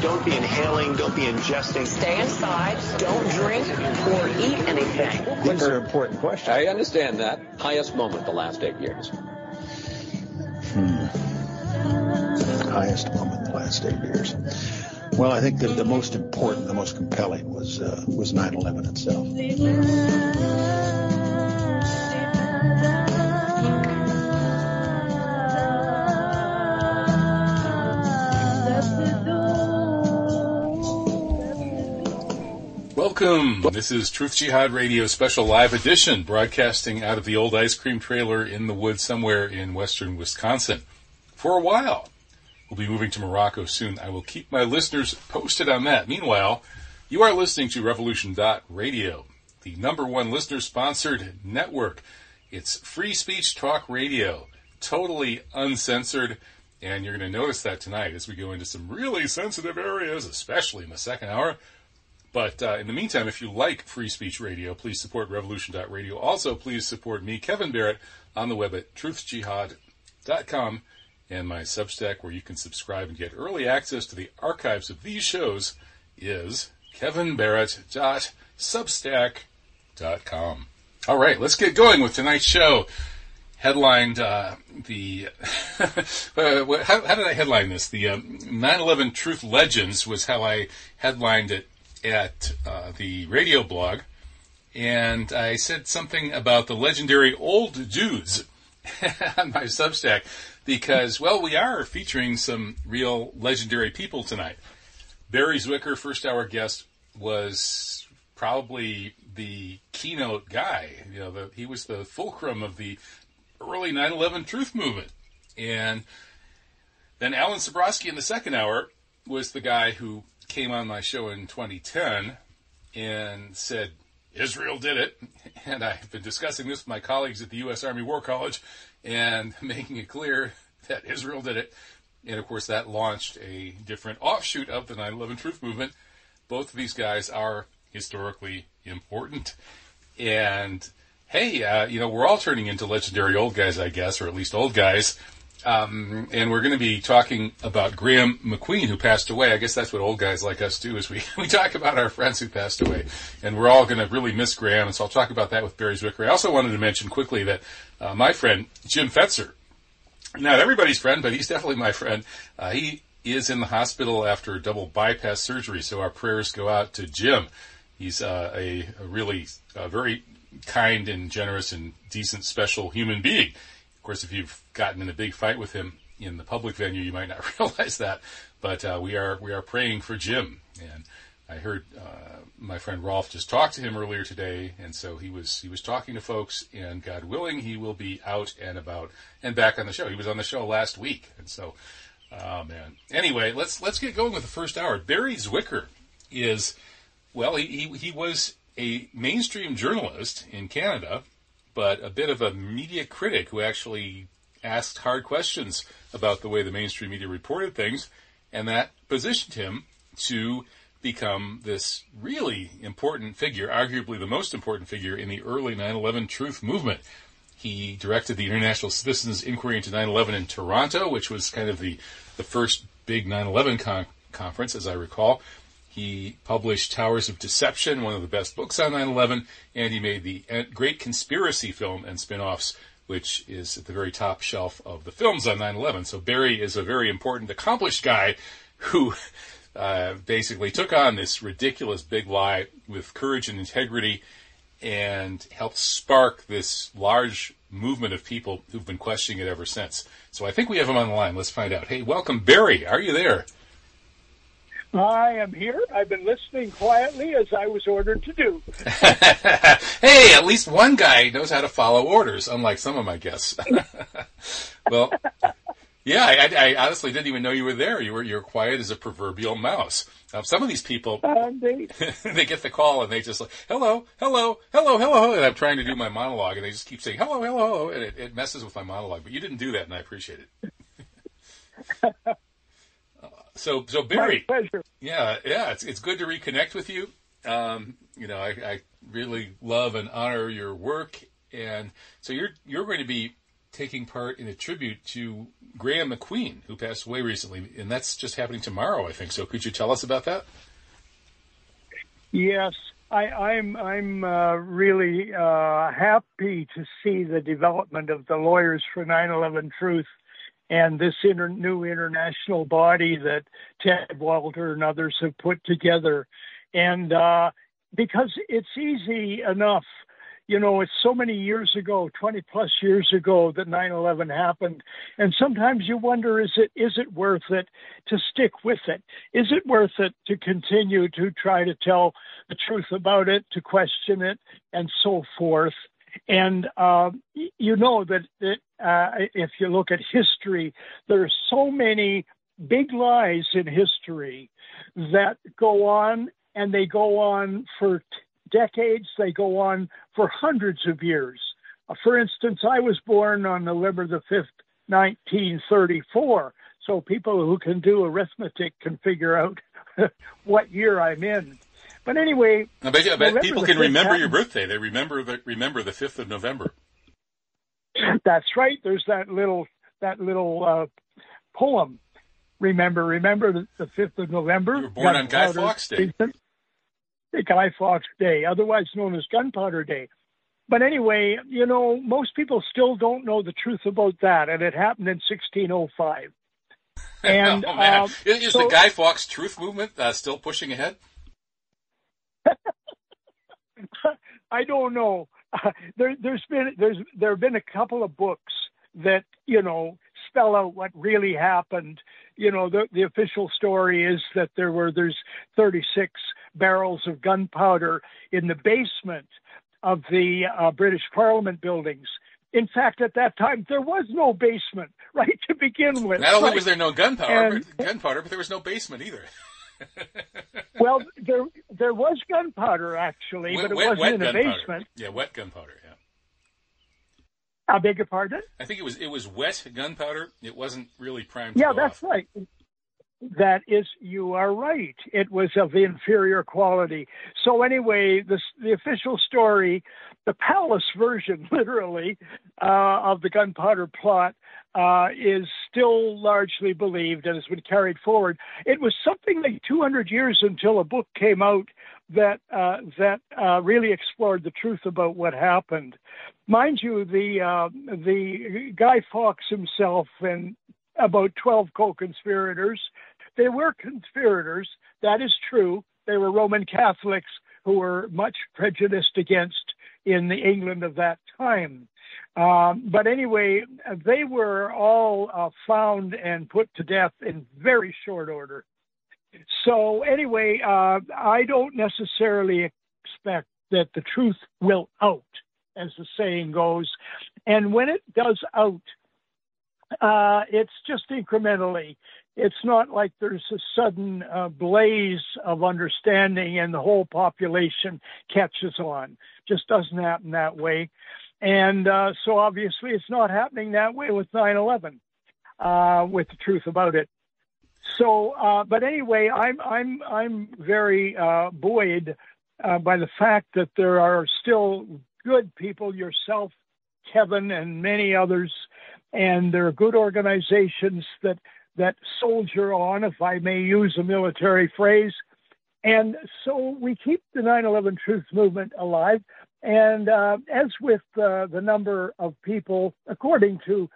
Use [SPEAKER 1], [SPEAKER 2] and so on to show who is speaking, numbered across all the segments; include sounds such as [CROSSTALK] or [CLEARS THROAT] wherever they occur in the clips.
[SPEAKER 1] Don't be inhaling. Don't be ingesting.
[SPEAKER 2] Stay inside. Don't drink or eat anything.
[SPEAKER 3] These are important questions.
[SPEAKER 4] I understand that. Highest moment the last eight years.
[SPEAKER 3] Hmm. Highest moment the last eight years. Well, I think the, the most important, the most compelling was uh, was 9/11 itself.
[SPEAKER 5] Welcome. This is Truth Jihad Radio Special Live Edition, broadcasting out of the old ice cream trailer in the woods somewhere in western Wisconsin. For a while. We'll be moving to Morocco soon. I will keep my listeners posted on that. Meanwhile, you are listening to Revolution.radio, the number one listener sponsored network. It's free speech talk radio, totally uncensored. And you're going to notice that tonight as we go into some really sensitive areas, especially in the second hour. But uh, in the meantime, if you like free speech radio, please support revolution.radio. Also, please support me, Kevin Barrett, on the web at truthjihad.com and my Substack, where you can subscribe and get early access to the archives of these shows, is kevinbarrett.substack.com. All right, let's get going with tonight's show. Headlined uh, the [LAUGHS] uh, how, how, did I headline this? The um, 9/11 Truth Legends was how I headlined it at uh, the radio blog, and I said something about the legendary old dudes [LAUGHS] on my Substack because, well, we are featuring some real legendary people tonight. Barrie Zwicker, first hour guest, was probably the keynote guy. You know, the, he was the fulcrum of the early 9/11 Truth Movement, and then Alan Sabrosky in the second hour was the guy who came on my show in 2010 and said, Israel did it. [LAUGHS] And I've been discussing this with my colleagues at the U.S. Army War College and [LAUGHS] making it clear that Israel did it. And of course, that launched a different offshoot of the 9 11 Truth Movement. Both of these guys are historically important. And hey, uh, you know, we're all turning into legendary old guys, I guess, or at least old guys. Um, and we're going to be talking about Graeme MacQueen, who passed away. I guess that's what old guys like us do, is we, [LAUGHS] we talk about our friends who passed away. And we're all going to really miss Graeme, and so I'll talk about that with Barrie Zwicker. I also wanted to mention quickly that uh, my friend, Jim Fetzer, not everybody's friend, but he's definitely my friend, uh, he is in the hospital after a double bypass surgery, so our prayers go out to Jim. He's uh, a, a, really uh, very kind and generous and decent, special human being course, if you've gotten in a big fight with him in the public venue, you might not [LAUGHS] realize that. But uh, we are we are praying for Jim, and I heard uh, my friend Rolf just talked to him earlier today, and so he was he was talking to folks, and God willing, he will be out and about and back on the show. He was on the show last week, and so, oh man. Anyway, let's let's get going with the first hour. Barrie Zwicker is well, he he, he was a mainstream journalist in Canada but a bit of a media critic who actually asked hard questions about the way the mainstream media reported things, and that positioned him to become this really important figure, arguably the most important figure in the early 9/11 truth movement. He directed the International Citizens Inquiry into 9/11 in Toronto, which was kind of the the first big 9/11 con- conference, as I recall. He published Towers of Deception, one of the best books on 9/11, and he made the Great Conspiracy film and spin-offs, which is at the very top shelf of the films on 9/11. So Barrie is a very important, accomplished guy who [LAUGHS] uh, basically took on this ridiculous big lie with courage and integrity, and helped spark this large movement of people who've been questioning it ever since. So I think we have him on the line. Let's find out. Hey, welcome, Barrie. Are you there?
[SPEAKER 6] I am here. I've been listening quietly as I was ordered to do. [LAUGHS]
[SPEAKER 5] hey, at least one guy knows how to follow orders, unlike some of my guests. [LAUGHS] well, yeah, I, I, honestly didn't even know you were there. You were you're quiet as a proverbial mouse. Um, some of these people, [LAUGHS] they get the call and they just like, hello, hello, hello, hello, and I'm trying to do my monologue and they just keep saying hello, hello, hello, and it, it messes with my monologue. But you didn't do that, and I appreciate it. So, so Barrie, yeah, yeah, it's it's good to reconnect with you. Um, you know, I, I really love and honor your work, and so you're you're going to be taking part in a tribute to Graeme MacQueen, who passed away recently, and that's just happening tomorrow, I think. So, could you tell us about that?
[SPEAKER 6] Yes, I, I'm I'm uh, really uh, happy to see the development of the Lawyers for 9/11 Truth and this inter- new international body that Ted Walter and others have put together, and uh, because it's easy enough you know, it's so many years ago, 20 plus years ago that 9/11 happened, and sometimes you wonder is it is it worth it to stick with it? Is it worth it to continue to try to tell the truth about it, to question it, and so forth? And uh, you know that, that uh, if you look at history, there are so many big lies in history that go on and they go on for decades, they go on for hundreds of years. Uh, for instance, I was born on November the 5th, 1934. So people who can do arithmetic can figure out [LAUGHS] what year I'm in. But anyway,
[SPEAKER 5] I bet, I bet people can remember your birthday. They remember the remember the fifth of November. [LAUGHS]
[SPEAKER 6] That's right. There's that little that little uh, poem. Remember, remember the fifth of November.
[SPEAKER 5] You were born on Guy Fawkes Day. [LAUGHS]
[SPEAKER 6] Guy Fawkes Day, otherwise known as Gunpowder Day. But anyway, you know, most people still don't know the truth about that, and it happened in 1605. [LAUGHS] And
[SPEAKER 5] oh, man.
[SPEAKER 6] Uh,
[SPEAKER 5] is so, the Guy Fawkes Truth Movement uh, still pushing ahead? [LAUGHS]
[SPEAKER 6] I don't know. Uh, [LAUGHS] there, has been there's there have been a couple of books that you know spell out what really happened. You know, the the official story is that there were there's 36 barrels of gunpowder in the basement of the uh, British Parliament buildings. In fact, at that time, there was no basement, [LAUGHS] right, to begin with.
[SPEAKER 5] Not only
[SPEAKER 6] right?
[SPEAKER 5] was there no gunpowder, gunpowder, but there was no basement either. [LAUGHS]
[SPEAKER 6] well, there there was gunpowder actually, wet, but it
[SPEAKER 5] wet,
[SPEAKER 6] wasn't
[SPEAKER 5] wet
[SPEAKER 6] in a basement.
[SPEAKER 5] Yeah, wet gunpowder. Yeah.
[SPEAKER 6] I beg your pardon.
[SPEAKER 5] I think it was it was wet gunpowder. It wasn't really primed.
[SPEAKER 6] Yeah, that's off. right. That is, you are right. It was of inferior quality. So anyway, this, the official story, the palace version, [LAUGHS] literally, uh, of the gunpowder plot uh, is still largely believed and has been carried forward. It was something like 200 years until a book came out that uh, that uh, really explored the truth about what happened. Mind you, the uh, the Guy Fawkes himself and about 12 co-conspirators they were conspirators. That is true. They were Roman Catholics who were much prejudiced against in the England of that time. Um, but anyway, they were all uh, found and put to death in very short order. So anyway, uh, I don't necessarily expect that the truth will out, as the saying goes. And when it does out, uh, it's just incrementally it's not like there's a sudden uh, blaze of understanding and the whole population catches on. Just doesn't happen that way. And uh, so obviously it's not happening that way with 9/11, uh, with the truth about it. So, uh, but anyway, I'm I'm I'm very uh, buoyed uh, by the fact that there are still good people, yourself, Kevin, and many others, and there are good organizations that that soldier on, if I may use a military phrase. And so we keep the 9 11 Truth Movement alive. And uh, as with uh, the number of people, according to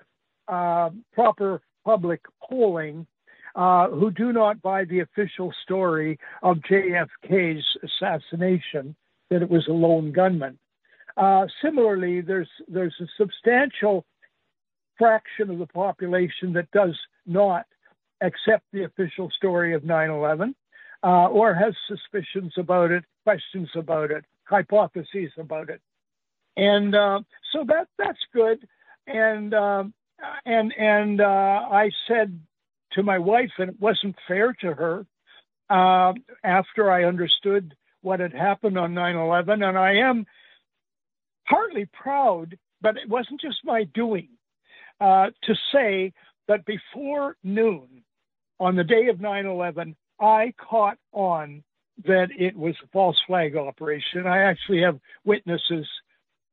[SPEAKER 6] uh, proper public polling, uh, who do not buy the official story of JFK's assassination, that it was a lone gunman. Uh, similarly, there's there's a substantial fraction of the population that does not accept the official story of 9 11 uh, or has suspicions about it, questions about it, hypotheses about it. And uh, so that that's good. And um, and and uh, I said to my wife, and it wasn't fair to her uh, after I understood what had happened on 9/11, and I am partly proud, but it wasn't just my doing, uh, to say that before noon on the day of 9 11, I caught on that it was a false flag operation. I actually have witnesses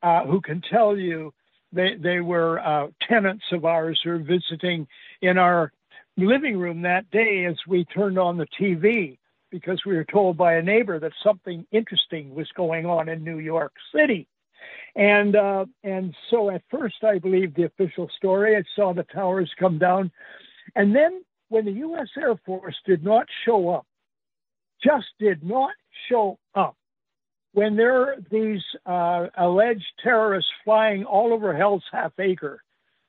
[SPEAKER 6] uh, who can tell you They they were uh, tenants of ours who were visiting in our living room that day as we turned on the TV because we were told by a neighbor that something interesting was going on in New York City. And uh, and so at first I believed the official story. I saw the towers come down, and then when the U.S. Air Force did not show up, just did not show up, when there are these uh, alleged terrorists flying all over Hell's Half Acre,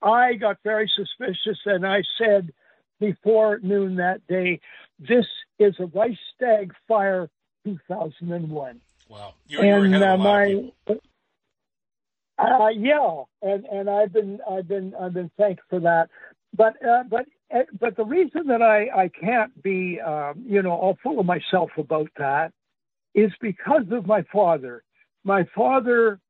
[SPEAKER 6] I got very suspicious and I said before noon that day, this is a Reichstag fire 2001.
[SPEAKER 5] Wow. You, and uh, my,
[SPEAKER 6] uh, yeah, and, and I've been, I've been, I've been thanked for that. But, uh, but, uh, but the reason that I, I can't be, um, you know, all full of myself about that is because of my father. My father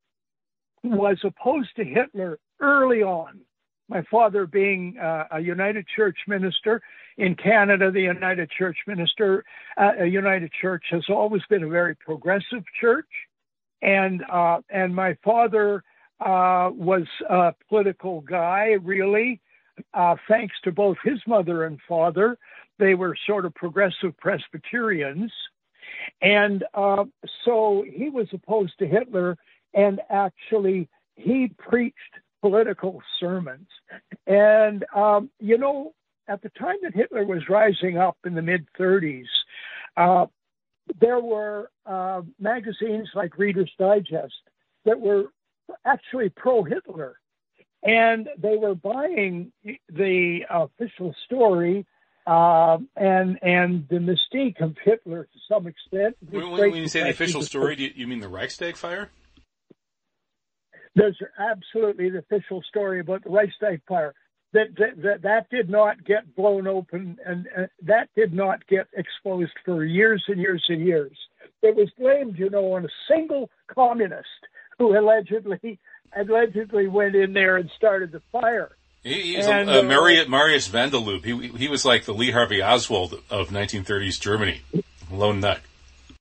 [SPEAKER 6] was opposed to Hitler early on. My father being uh, a United Church minister in Canada, the United Church minister, uh, a United Church has always been a very progressive church, and uh, and my father uh, was a political guy, really. Uh, thanks to both his mother and father, they were sort of progressive Presbyterians. And uh, so he was opposed to Hitler, and actually he preached political sermons. And, um, you know, at the time that Hitler was rising up in the mid 30s, uh, there were uh, magazines like Reader's Digest that were actually pro Hitler. And they were buying the official story uh, and and the mystique of Hitler to some extent.
[SPEAKER 5] When, when you say the official story, do you, you mean the Reichstag fire?
[SPEAKER 6] There's absolutely the official story about the Reichstag fire. That, that that, that did not get blown open, and uh, that did not get exposed for years and years and years. It was blamed, you know, on a single communist who allegedly allegedly went in there and started the fire.
[SPEAKER 5] He, he's and, a, uh, Marius der He, he was like the Lee Harvey Oswald of 1930s Germany, lone nut.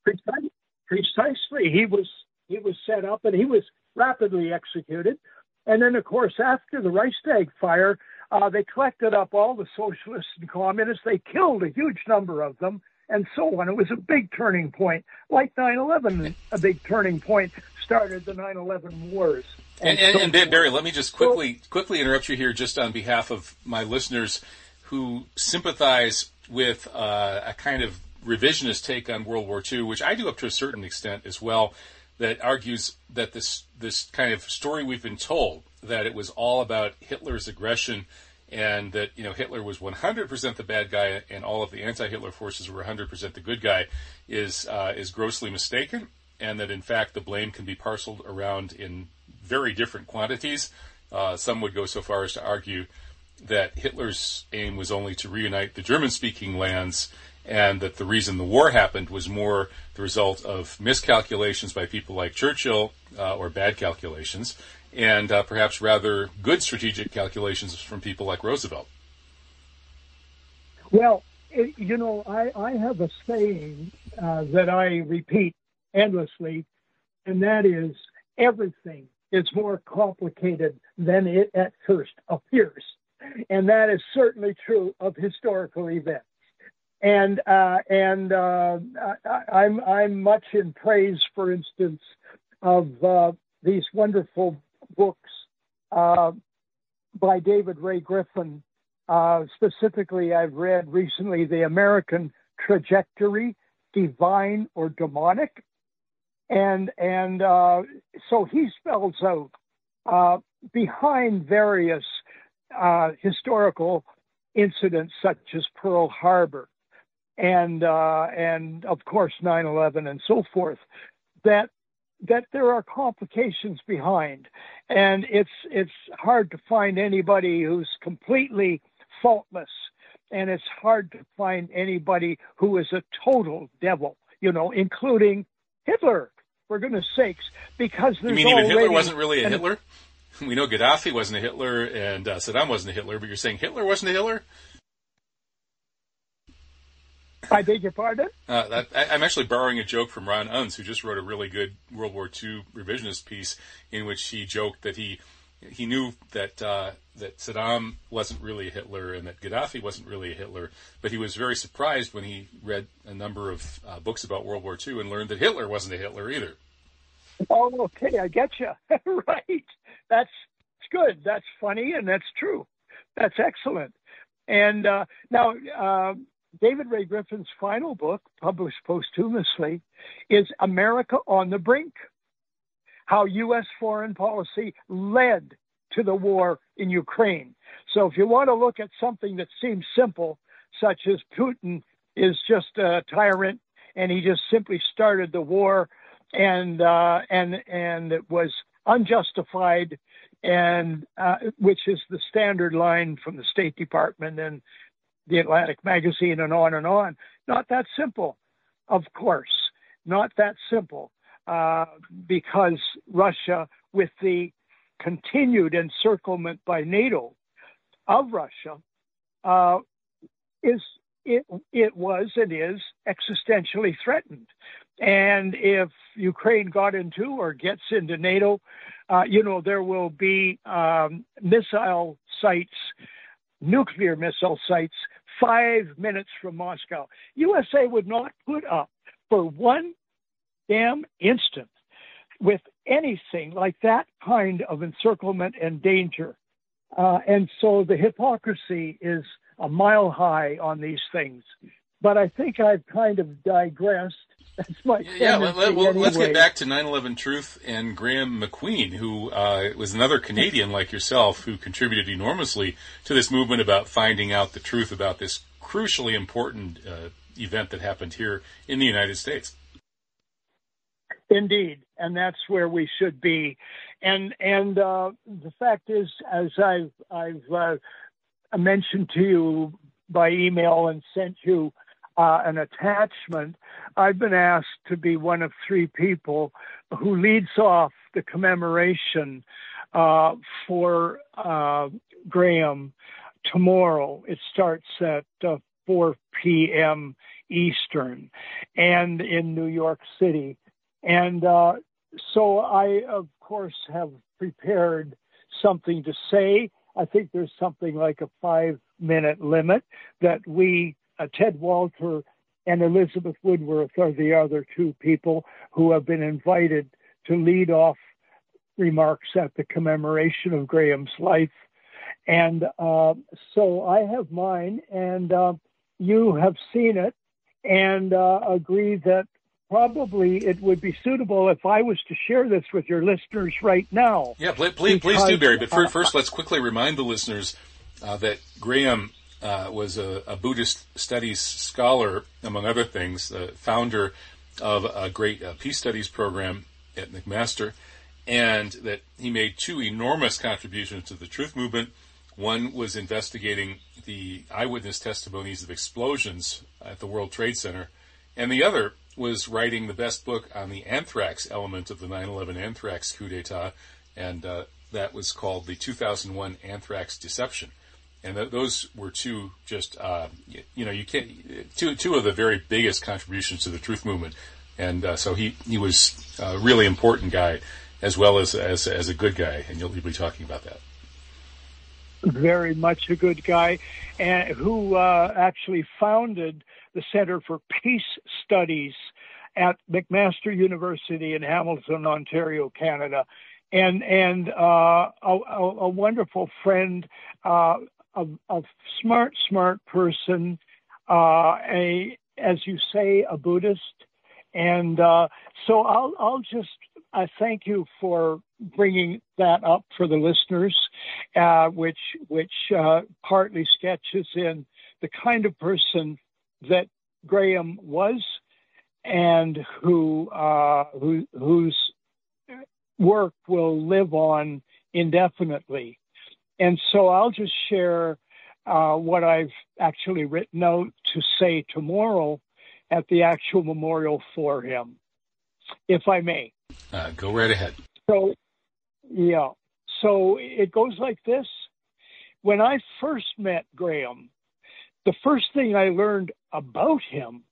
[SPEAKER 6] Precisely, he was he was set up and he was rapidly executed. And then, of course, after the Reichstag fire, uh, they collected up all the socialists and communists. They killed a huge number of them, and so on. It was a big turning point, like 9/11, a big turning point started the 9/11 wars.
[SPEAKER 5] And, and, and, Barrie, let me just quickly quickly interrupt you here, just on behalf of my listeners who sympathize with uh, a kind of revisionist take on World War II, which I do up to a certain extent as well, that argues that this this kind of story we've been told that it was all about Hitler's aggression and that you know Hitler was 100% the bad guy and all of the anti-Hitler forces were 100% the good guy is uh, is grossly mistaken, and that in fact the blame can be parceled around in very different quantities. Uh, some would go so far as to argue that Hitler's aim was only to reunite the German speaking lands and that the reason the war happened was more the result of miscalculations by people like Churchill uh, or bad calculations, and uh, perhaps rather good strategic calculations from people like Roosevelt.
[SPEAKER 6] Well, it, you know, I, I have a saying uh, that I repeat endlessly, and that is everything is more complicated than it at first appears. And that is certainly true of historical events. And uh, and uh, I, I'm, I'm much in praise, for instance, of uh, these wonderful books uh, by David Ray Griffin. Uh, specifically, I've read recently The American Trajectory, Divine or Demonic, and and uh, so he spells out uh, behind various uh, historical incidents such as Pearl Harbor and uh, and of course 9/11 and so forth that that there are complications behind and it's it's hard to find anybody who's completely faultless and it's hard to find anybody who is a total devil you know including Hitler for goodness sakes, because there's
[SPEAKER 5] You mean
[SPEAKER 6] even
[SPEAKER 5] Hitler wasn't really a Hitler? We know Gaddafi wasn't a Hitler and uh, Saddam wasn't a Hitler, but you're saying Hitler wasn't a Hitler?
[SPEAKER 6] I beg your pardon?
[SPEAKER 5] Uh, that, I, am actually borrowing a joke from Ron Unz, who just wrote a really good World War II revisionist piece in which he joked that he he knew that uh, that Saddam wasn't really a Hitler and that Gaddafi wasn't really a Hitler, but he was very surprised when he read a number of uh, books about World War II and learned that Hitler wasn't a Hitler either.
[SPEAKER 6] Oh, okay, I get you. [LAUGHS] right. That's good. That's funny and that's true. That's excellent. And uh, now, uh, David Ray Griffin's final book, published posthumously, is America on the Brink How U.S. Foreign Policy Led to the War in Ukraine. So, if you want to look at something that seems simple, such as Putin is just a tyrant and he just simply started the war and uh, and and it was unjustified and uh, which is the standard line from the State Department and the Atlantic magazine and on and on. Not that simple, of course, not that simple, uh, because Russia, with the continued encirclement by NATO of Russia, uh, is it it was and is existentially threatened. And if Ukraine got into or gets into NATO, uh, you know, there will be um, missile sites, nuclear missile sites, five minutes from Moscow. USA would not put up for one damn instant with anything like that kind of encirclement and danger. Uh, and so the hypocrisy is a mile high on these things. But I think I've kind of digressed. That's my
[SPEAKER 5] yeah. Let, us well, anyway. get back to 9/11 Truth and Graeme MacQueen, who uh, was another Canadian like yourself, who contributed enormously to this movement about finding out the truth about this crucially important uh, event that happened here in the United States.
[SPEAKER 6] Indeed, and that's where we should be. And and uh, the fact is, as I've I've uh, mentioned to you by email and sent you uh, an attachment, I've been asked to be one of three people who leads off the commemoration uh, for uh, Graeme tomorrow. It starts at uh, 4 p.m. Eastern and in New York City. And uh, so I, of course, have prepared something to say. I think there's something like a five minute limit that we, Ted Walter and Elizabeth Woodworth, are the other two people who have been invited to lead off remarks at the commemoration of Graeme's life. And uh, so I have mine, and uh, you have seen it, and uh, agree that probably it would be suitable if I was to share this with your listeners right now.
[SPEAKER 5] Yeah, please, please, please do, Barrie. But first, first, let's quickly remind the listeners uh, that Graeme uh, was a, a, Buddhist studies scholar, among other things, the founder of a great uh, peace studies program at McMaster, and that he made two enormous contributions to the truth movement. One was investigating the eyewitness testimonies of explosions at the World Trade Center, and the other was writing the best book on the anthrax element of the 9/11 anthrax coup d'état, and uh, that was called the 2001 Anthrax Deception. And th- those were two just uh, you, you, know you can't two two of the very biggest contributions to the truth movement, and uh, so he he was a really important guy as well as as as a good guy, and you'll be talking about that.
[SPEAKER 6] Very much a good guy, and who uh, actually founded the Center for Peace Studies at McMaster University in Hamilton, Ontario, Canada, and and uh, a, a, wonderful friend, uh, a, smart, smart person, uh, a as you say, a Buddhist, and uh, so I'll I'll just I thank you for bringing that up for the listeners, uh, which which uh, partly sketches in the kind of person that Graeme was and who, uh, who whose work will live on indefinitely. And so I'll just share uh, what I've actually written out to say tomorrow at the actual memorial for him, if I may.
[SPEAKER 5] Uh, go right ahead.
[SPEAKER 6] So, yeah. So it goes like this. When I first met Graeme, the first thing I learned about him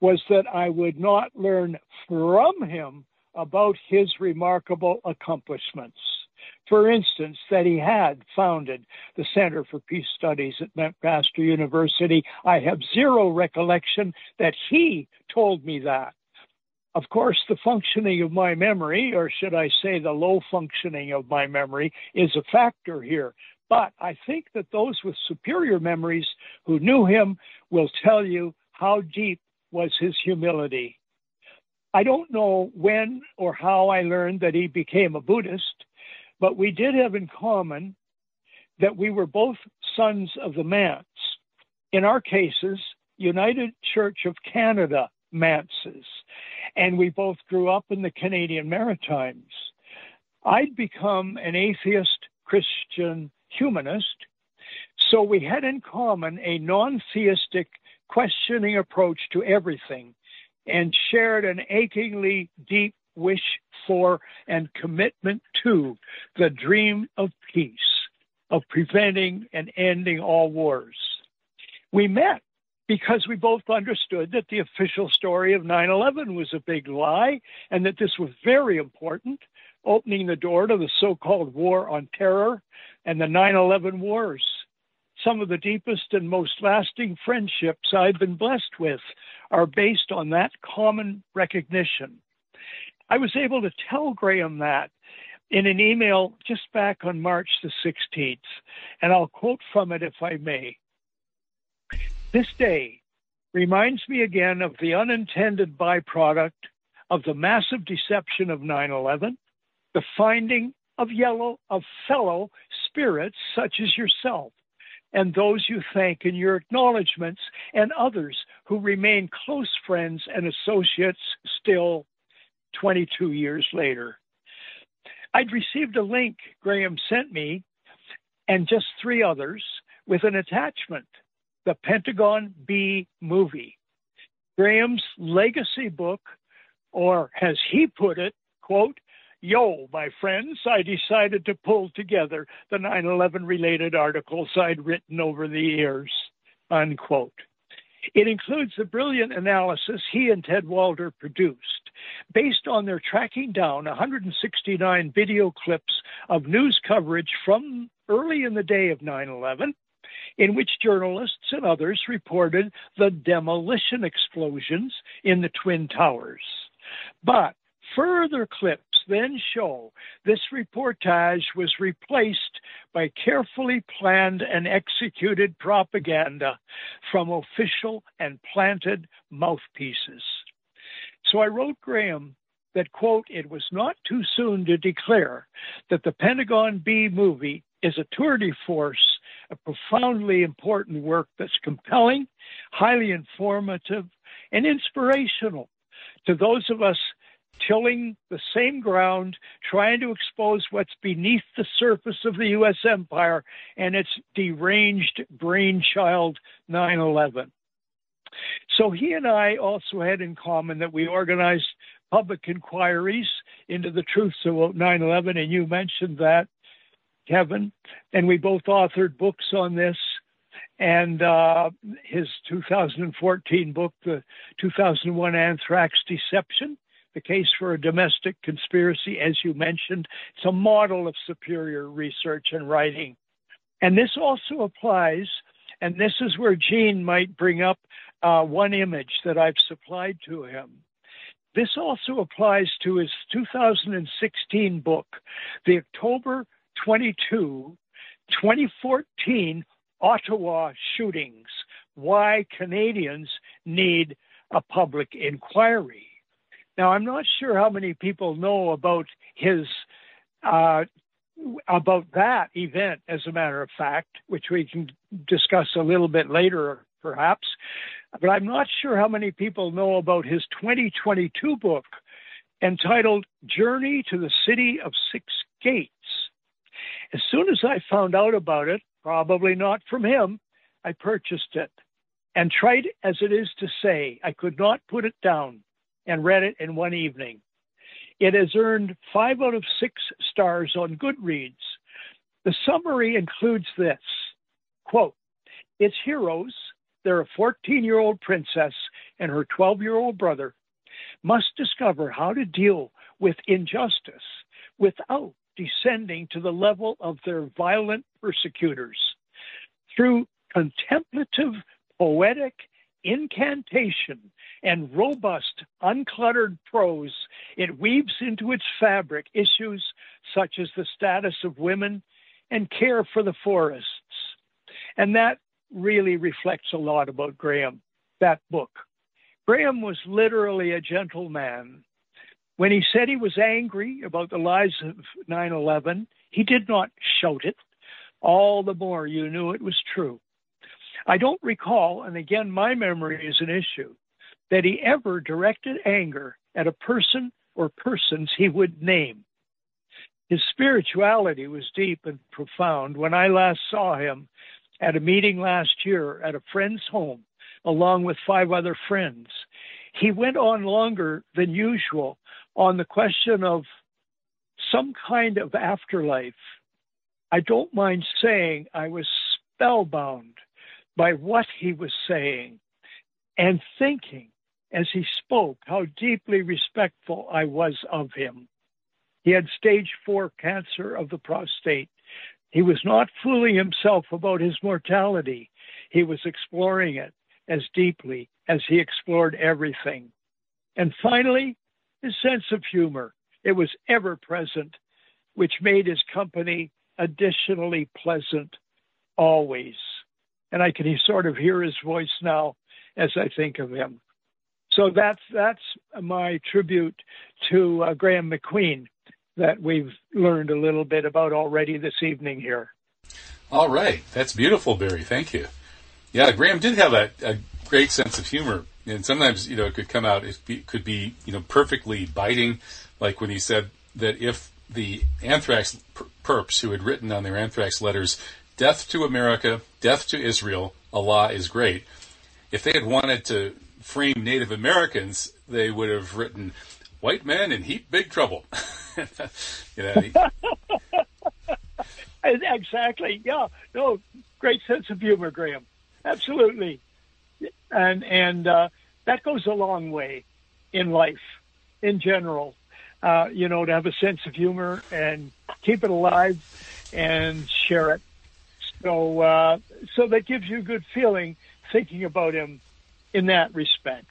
[SPEAKER 6] was that I would not learn from him about his remarkable accomplishments. For instance, that he had founded the Center for Peace Studies at McMaster University. I have zero recollection that he told me that. Of course, the functioning of my memory, or should I say the low functioning of my memory, is a factor here. But I think that those with superior memories who knew him will tell you how deep was his humility. I don't know when or how I learned that he became a Buddhist, but we did have in common that we were both sons of the Manse. In our cases, United Church of Canada Manses, and we both grew up in the Canadian Maritimes. I'd become an atheist Christian humanist, so we had in common a non theistic questioning approach to everything and shared an achingly deep wish for and commitment to the dream of peace, of preventing and ending all wars. We met because we both understood that the official story of 9 11 was a big lie and that this was very important, opening the door to the so called war on terror and the 9 11 wars some of the deepest and most lasting friendships I've been blessed with are based on that common recognition. I was able to tell Graeme that in an email just back on March the 16th, and I'll quote from it if I may. This day reminds me again of the unintended byproduct of the massive deception of 9 11, the finding of yellow of fellow spirits such as yourself and those you thank in your acknowledgments, and others who remain close friends and associates still 22 years later. I'd received a link Graeme sent me, and just three others, with an attachment the Pentagon B movie. Graeme's legacy book, or as he put it, quote, Yo, my friends, I decided to pull together the 9 11 related articles I'd written over the years. Unquote. It includes the brilliant analysis he and Ted Walter produced based on their tracking down 169 video clips of news coverage from early in the day of 9 11, in which journalists and others reported the demolition explosions in the Twin Towers. But further clips then show this reportage was replaced by carefully planned and executed propaganda from official and planted mouthpieces. So I wrote Graeme that, quote, it was not too soon to declare that the Pentagon B movie is a tour de force, a profoundly important work that's compelling, highly informative, and inspirational to those of us tilling the same ground, trying to expose what's beneath the surface of the U.S. empire and its deranged brainchild 9 11. So he and I also had in common that we organized public inquiries into the truths about 9 11, and you mentioned that, Kevin. And we both authored books on this. And uh, his 2014 book, The 2001 Anthrax Deception, the case for a domestic conspiracy, as you mentioned, it's a model of superior research and writing. And this also applies, and this is where Gene might bring up uh, one image that I've supplied to him. This also applies to his 2016 book, The October 22, 2014 Ottawa Shootings Why Canadians Need a Public Inquiry. Now, I'm not sure how many people know about his uh, about that event, as a matter of fact, which we can discuss a little bit later, perhaps. But I'm not sure how many people know about his 2022 book entitled Journey to the City of Six Gates. As soon as I found out about it, probably not from him, I purchased it. And tried as it is to say, I could not put it down and read it in one evening. It has earned five out of six stars on Goodreads. The summary includes this quote, its heroes, they're a 14 year old princess and her 12 year old brother, must discover how to deal with injustice without descending to the level of their violent persecutors. Through contemplative, poetic incantation and robust, uncluttered prose, it weaves into its fabric issues such as the status of women and care for the forests. And that really reflects a lot about Graeme, that book. Graeme was literally a gentleman. When he said he was angry about the lies of 9 11, he did not shout it. All the more you knew it was true. I don't recall, and again, my memory is an issue, that he ever directed anger at a person or persons he would name. His spirituality was deep and profound. When I last saw him at a meeting last year at a friend's home, along with five other friends, he went on longer than usual on the question of some kind of afterlife. I don't mind saying I was spellbound by what he was saying and thinking as he spoke how deeply respectful I was of him. He had stage four cancer of the prostate. He was not fooling himself about his mortality. He was exploring it as deeply as he explored everything. And finally, his sense of humor. It was ever present, which made his company additionally pleasant always. And I can sort of hear his voice now as I think of him. So that's that's my tribute to uh, Graeme MacQueen that we've learned a little bit about already this evening here.
[SPEAKER 5] All right, that's beautiful, Barrie. Thank you. Yeah, Graeme did have a, a great sense of humor, and sometimes you know it could come out. It could be you know perfectly biting, like when he said that if the anthrax perps who had written on their anthrax letters, "Death to America, death to Israel, Allah is great," if they had wanted to frame Native Americans, they would have written "White man in heap big trouble." [LAUGHS] you know, [LAUGHS]
[SPEAKER 6] exactly. Yeah. No, great sense of humor, Graeme. Absolutely. And and uh, that goes a long way in life, in general. Uh, you know, to have a sense of humor and keep it alive and share it. So uh, so that gives you a good feeling thinking about him in that respect.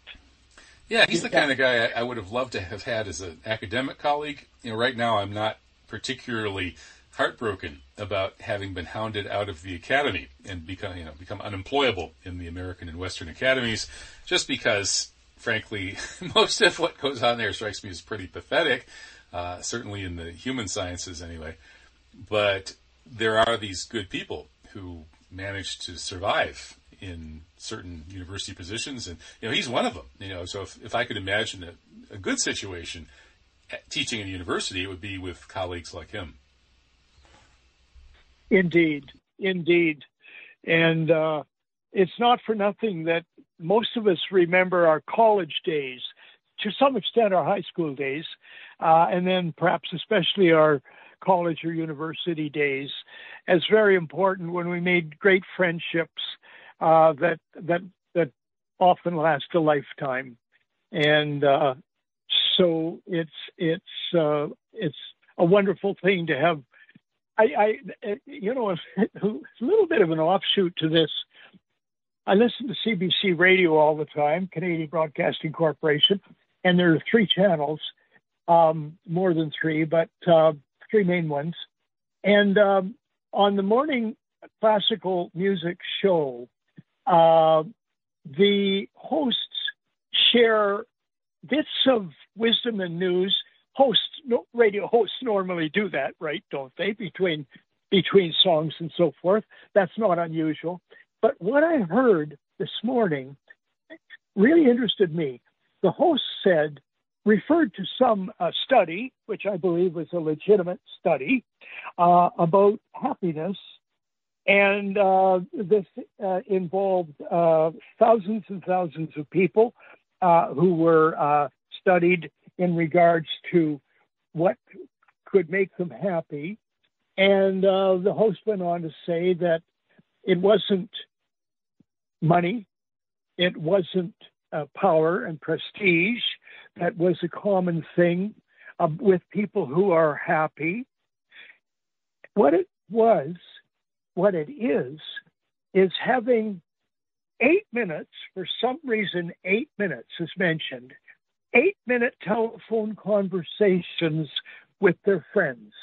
[SPEAKER 5] Yeah, he's the kind of guy I, I would have loved to have had as an academic colleague. You know, right now I'm not particularly heartbroken about having been hounded out of the academy and become, you know, become unemployable in the American and Western academies, just because, frankly, [LAUGHS] most of what goes on there strikes me as pretty pathetic. Uh, certainly in the human sciences, anyway. But there are these good people who managed to survive in certain university positions, and you know he's one of them. You know, so if, if I could imagine a, a good situation teaching in a university, it would be with colleagues like him.
[SPEAKER 6] Indeed, indeed, and uh, it's not for nothing that most of us remember our college days, to some extent our high school days, uh, and then perhaps especially our college or university days as very important when we made great friendships uh, that that that often last a lifetime, and uh, so it's it's uh, it's a wonderful thing to have. I, I you know a little bit of an offshoot to this. I listen to CBC radio all the time, Canadian Broadcasting Corporation, and there are three channels, um, more than three, but uh, three main ones. And um, on the morning classical music show, uh, the hosts share bits of wisdom and news. Hosts, no, radio hosts normally do that, right? Don't they? Between between songs and so forth. That's not unusual. But what I heard this morning really interested me. The host said, referred to some uh, study, which I believe was a legitimate study, uh, about happiness. And uh, this uh, involved uh, thousands and thousands of people uh, who were studied in regards to what could make them happy. And the host went on to say that it wasn't money, it wasn't power and prestige that was a common thing um, with people who are happy what it was, what it is, is having eight minutes, for some reason, eight minutes is mentioned, eight minute telephone conversations with their friends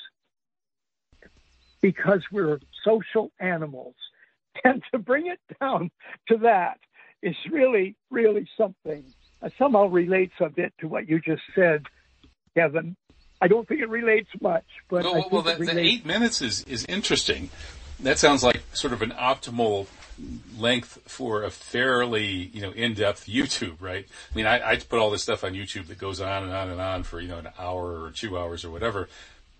[SPEAKER 6] because we're social animals. [LAUGHS] And to bring it down to that is really, really something. Uh, somehow relates a bit to what you just said, Kevin. I don't think it relates much, but
[SPEAKER 5] well, well that, the eight minutes is is interesting. That sounds like sort of an optimal length for a fairly you know in-depth YouTube, right? I mean, I, I put all this stuff on YouTube that goes on and on and on for you know an hour or two hours or whatever,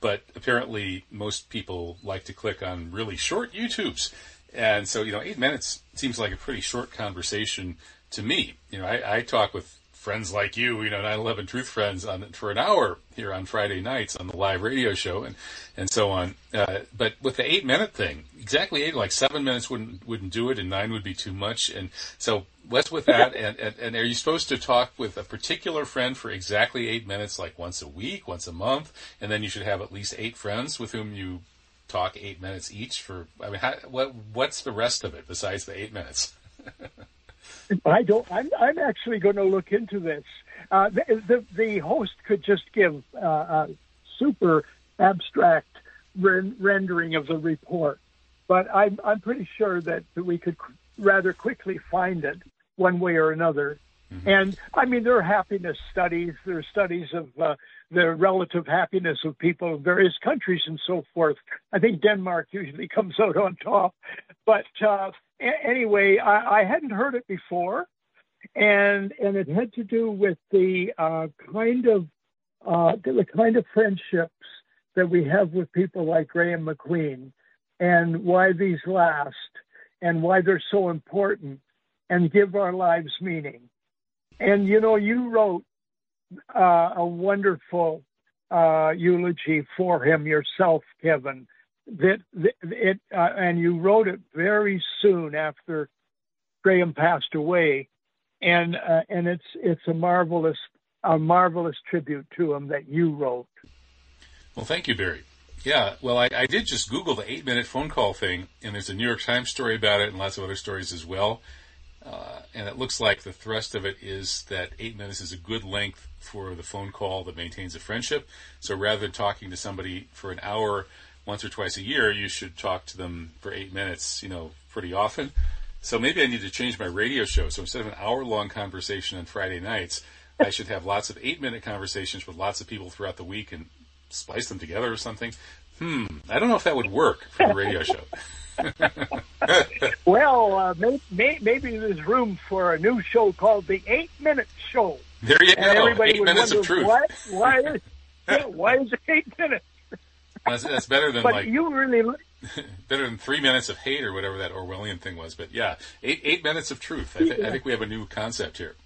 [SPEAKER 5] but apparently most people like to click on really short YouTubes, and so you know eight minutes seems like a pretty short conversation to me. You know, I, I talk with friends like you, you know, 9/11 Truth Friends, on for an hour here on Friday nights on the live radio show, and and so on. Uh, but with the eight minute thing, exactly eight, like seven minutes wouldn't wouldn't do it, and nine would be too much. And so what's with that? [LAUGHS] And, and and are you supposed to talk with a particular friend for exactly eight minutes, like once a week, once a month, and then you should have at least eight friends with whom you talk eight minutes each for? I mean, how, what what's the rest of it besides the eight minutes? [LAUGHS]
[SPEAKER 6] I don't. I'm. I'm actually going to look into this. Uh, the, the, the host could just give uh, a super abstract ren- rendering of the report, but I'm I'm pretty sure that we could rather quickly find it one way or another. Mm-hmm. And I mean, there are happiness studies. There are studies of uh, the relative happiness of people in various countries and so forth. I think Denmark usually [LAUGHS] comes out on top. But uh, a- anyway, I-, I hadn't heard it before, and and it had to do with the uh, kind of uh, the kind of friendships that we have with people like Graeme MacQueen, and why these last, and why they're so important, and give our lives meaning. And you know, you wrote uh, a wonderful uh, eulogy for him yourself, Kevin. That, that it uh, and you wrote it very soon after Graeme passed away, and uh, and it's it's a marvelous a marvelous tribute to him that you wrote.
[SPEAKER 5] Well, thank you, Barrie. Yeah, well, I, I did just Google the eight minute phone call thing, and there's a New York Times story about it and lots of other stories as well. Uh, and it looks like the thrust of it is that eight minutes is a good length for the phone call that maintains a friendship. So rather than talking to somebody for an hour once or twice a year, you should talk to them for eight minutes, you know, pretty often. So maybe I need to change my radio show. So instead of an hour long conversation on Friday nights, I should have lots of eight minute conversations with lots of people throughout the week and splice them together or something. Hmm. I don't know if that would work for a radio show. [LAUGHS] [LAUGHS]
[SPEAKER 6] well, uh, may, may, maybe there's room for a new show called the Eight Minute Show.
[SPEAKER 5] There you
[SPEAKER 6] and
[SPEAKER 5] go.
[SPEAKER 6] Everybody
[SPEAKER 5] eight
[SPEAKER 6] would
[SPEAKER 5] minutes
[SPEAKER 6] wonder,
[SPEAKER 5] of truth.
[SPEAKER 6] Why, why, [LAUGHS] is, yeah, why is it eight minutes?
[SPEAKER 5] That's, that's better than
[SPEAKER 6] but
[SPEAKER 5] like
[SPEAKER 6] you really [LAUGHS]
[SPEAKER 5] better than three minutes of hate or whatever that Orwellian thing was. But yeah, eight eight minutes of truth. I, th- I think we have a new concept here.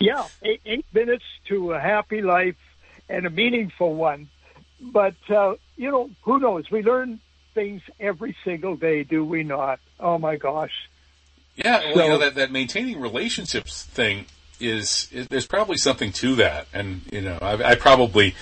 [SPEAKER 6] yeah, eight, eight minutes to a happy life and a meaningful one. But uh, you know, who knows? We learn things every single day, do we not? Oh my gosh.
[SPEAKER 5] Yeah, well, so, you know that that maintaining relationships thing is, is, there's probably something to that, and you know I, I, probably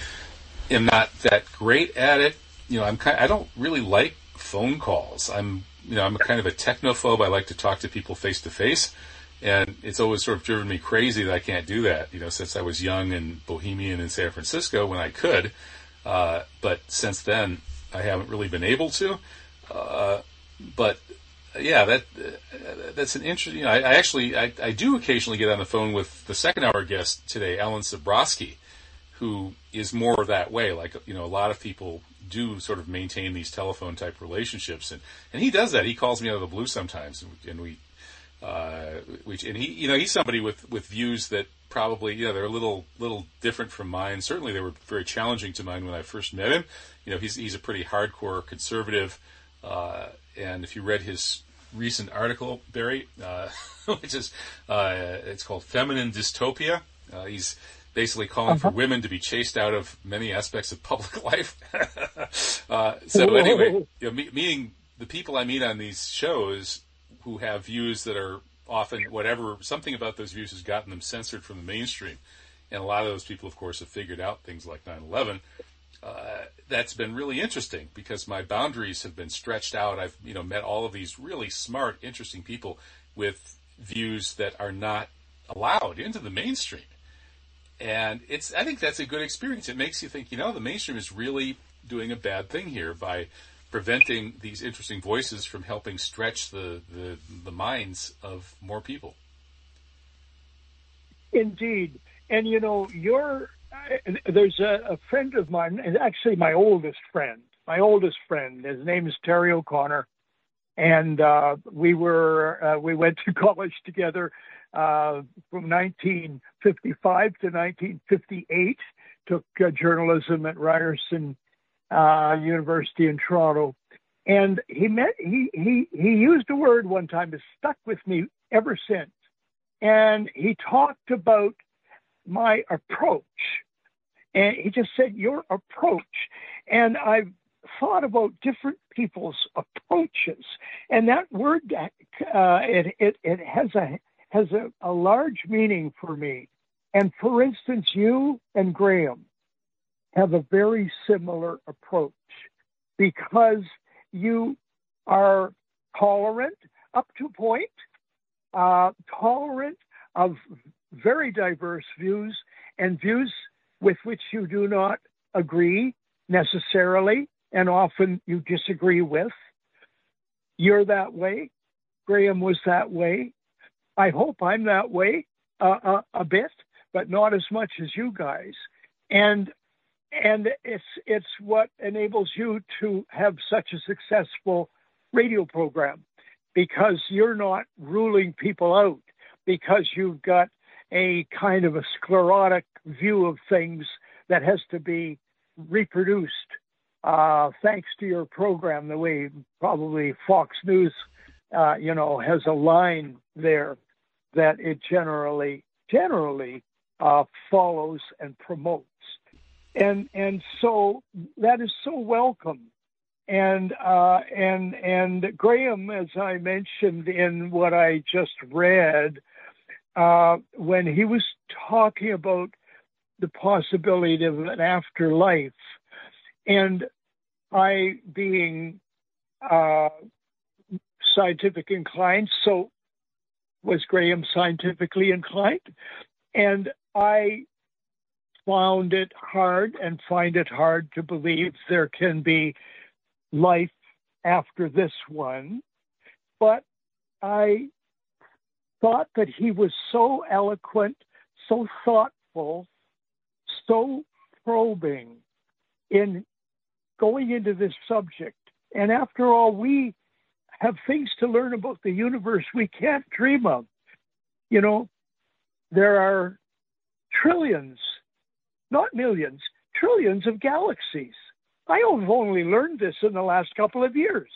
[SPEAKER 5] am not that great at it. You know, I'm kind, Of, I don't really like phone calls. I'm you know I'm a kind of a technophobe. I like to talk to people face to face, and it's always sort of driven me crazy that I can't do that. You know, since I was young and bohemian in San Francisco when I could, uh, but since then I haven't really been able to. Uh, but yeah, that uh, that's an interesting. You know, I, I actually I, I, do occasionally get on the phone with the second hour guest today, Alan Sabrosky, who is more that way. Like you know, a lot of people do sort of maintain these telephone type relationships, and and he does that. He calls me out of the blue sometimes, and we. Uh, which and he, you know, he's somebody with, with views that probably, you know, they're a little little different from mine. Certainly, they were very challenging to mine when I first met him. You know, he's he's a pretty hardcore conservative, uh, and if you read his recent article, Barrie, uh, [LAUGHS] which is uh, it's called "Feminine Dystopia." Uh, he's basically calling uh-huh. for women to be chased out of many aspects of public [LAUGHS] life. [LAUGHS] Uh, so anyway, you know, me, meeting the people I meet on these shows who have views that are often whatever something about those views has gotten them censored from the mainstream, and a lot of those people, of course, have figured out things like 9/11. Uh, that's been really interesting because my boundaries have been stretched out. I've you know met all of these really smart, interesting people with views that are not allowed into the mainstream. And it's I think that's a good experience. It makes you think, you know, the mainstream is really doing a bad thing here by preventing these interesting voices from helping stretch the, the, the minds of more people.
[SPEAKER 6] Indeed. And you know, you're there's a, a friend of mine, actually my oldest friend, my oldest friend. His name is Terry O'Connor, and uh, we were uh, we went to [LAUGHS] college together uh, from 1955 to 1958. Took uh, journalism at Ryerson uh, University in Toronto, and he met he he he used a word one time that stuck with me ever since, and he talked about my approach and he just said, Your approach. And I've thought about different people's approaches. And that word, uh, it, it, it has, a, has a, a large meaning for me. And for instance, you and Graeme have a very similar approach because you are tolerant up to point, uh, tolerant of very diverse views and views with which you do not agree necessarily, and often you disagree with. You're that way. Graeme was that way. I hope I'm that way uh, a, uh, a bit, but not as much as you guys. And and it's it's what enables you to have such a successful radio program because you're not ruling people out because you've got a kind of a sclerotic view of things that has to be reproduced uh, thanks to your program, the way probably Fox News, uh, you know, has a line there that it generally generally uh, follows and promotes, and and so that is so welcome. And uh, and and Graeme, as I mentioned in what I just read, uh, when he was talking about the possibility of an afterlife, and I being uh, scientific inclined, so was Graeme scientifically inclined, and I found it hard and find it hard to believe there can be life after this one. But I thought that he was so eloquent, so thoughtful, so probing in going into this subject. And after all, we have things to learn about the universe we can't dream of. You know, there are trillions, not millions, trillions of galaxies. I have only learned this in the last couple of years.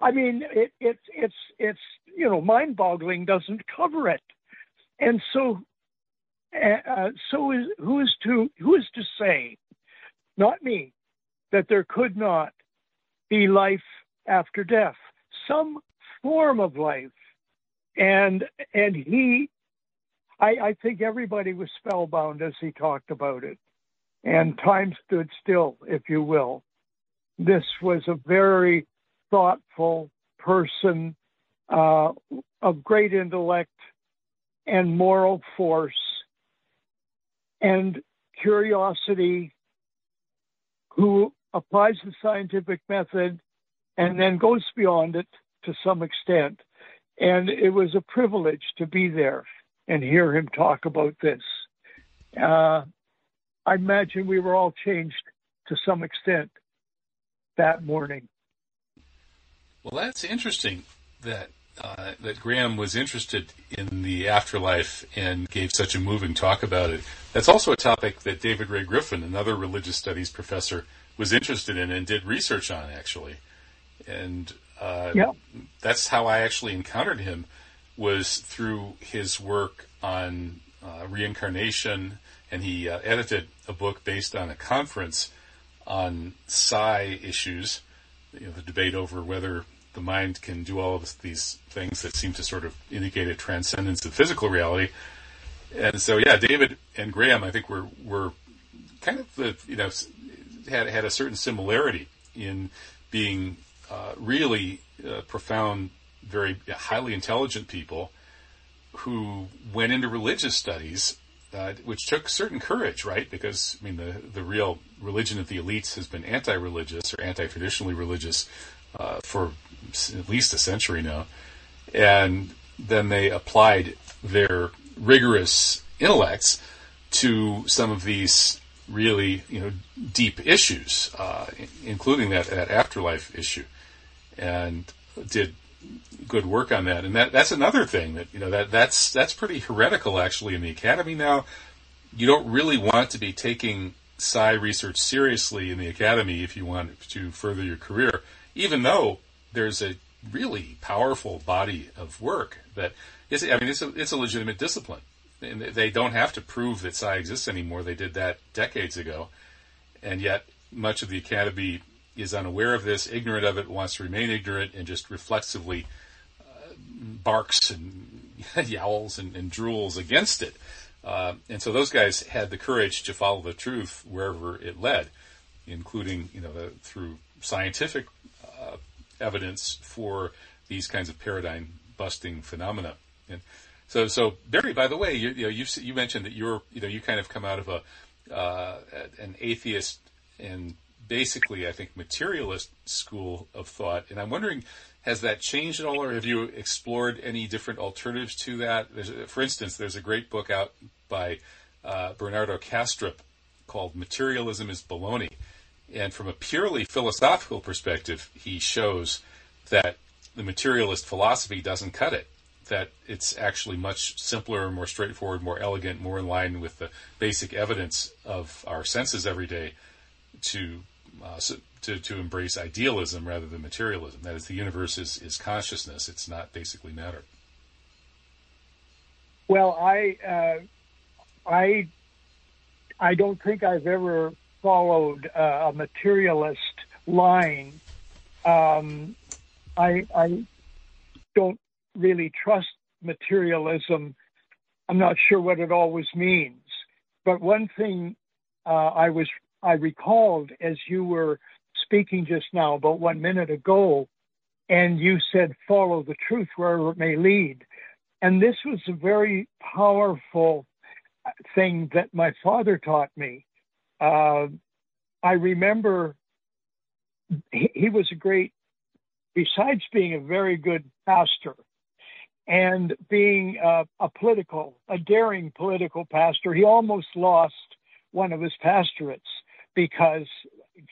[SPEAKER 6] I mean, it, it's it's it's you know, mind-boggling doesn't cover it, and so uh, uh, so is who is to who is to say, not me, that there could not be life after death, some form of life, and and he, I, I think everybody was spellbound as he talked about it, and time stood still, if you will. This was a very thoughtful person uh, of great intellect and moral force and curiosity who applies the scientific method and then goes beyond it to some extent. And it was a privilege to be there and hear him talk about this. Uh, I imagine we were all changed to some extent that morning.
[SPEAKER 5] Well, that's interesting that uh, that Graeme was interested in the afterlife and gave such a moving talk about it. That's also a topic that David Ray Griffin, another religious studies professor, was interested in and did research on actually. And uh,
[SPEAKER 6] yeah.
[SPEAKER 5] that's how I actually encountered him was through his work on uh, reincarnation, and he uh, edited a book based on a conference on psi issues, you know, the debate over whether the mind can do all of these things that seem to sort of indicate a transcendence of physical reality. And so, yeah, David and Graeme, I think were were kind of the you know had had a certain similarity in being uh, really uh, profound, very highly intelligent people who went into religious studies, uh, which took certain courage, right? Because I mean, the the real religion of the elites has been anti-religious or anti-traditionally religious uh, for at least a century now, and then they applied their rigorous intellects to some of these really you know deep issues, uh, including that, that afterlife issue, and did good work on that. And that that's another thing that you know that that's that's pretty heretical actually in the academy now. You don't really want to be taking psi research seriously in the academy if you want to further your career, even though there's a really powerful body of work that is. I mean, it's a it's a legitimate discipline and they don't have to prove that psi exists anymore. They did that decades ago, and yet much of the academy is unaware of this, ignorant of it, wants to remain ignorant, and just reflexively barks and [LAUGHS] yowls and, and, drools against it. Uh, and so those guys had the courage to follow the truth wherever it led, including you know the, through scientific uh, evidence for these kinds of paradigm busting phenomena. And so, so Barrie, by the way, you, you know, you you mentioned that you're, you know, you kind of come out of a uh, an atheist and basically, I think, materialist school of thought, and I'm wondering, has that changed at all, or have you explored any different alternatives to that? There's, for instance, there's a great book out by uh, Bernardo Kastrup called "Materialism is Baloney," and from a purely philosophical perspective, he shows that the materialist philosophy doesn't cut it that it's actually much simpler, more straightforward, more elegant, more in line with the basic evidence of our senses every day to uh, to, to embrace idealism rather than materialism. That is, the universe is, is consciousness; it's not basically matter.
[SPEAKER 6] Well, I uh, I I don't think I've ever followed uh, a materialist line. Um, I I don't really trust materialism. I'm not sure what it always means. But one thing uh, I was I recalled as you were speaking just now about one minute ago, and you said follow the truth wherever it may lead. And this was a very powerful thing that my father taught me. Uh, I remember he, he was a great, besides being a very good pastor, and being uh, a political, a daring political pastor, he almost lost one of his pastorates because,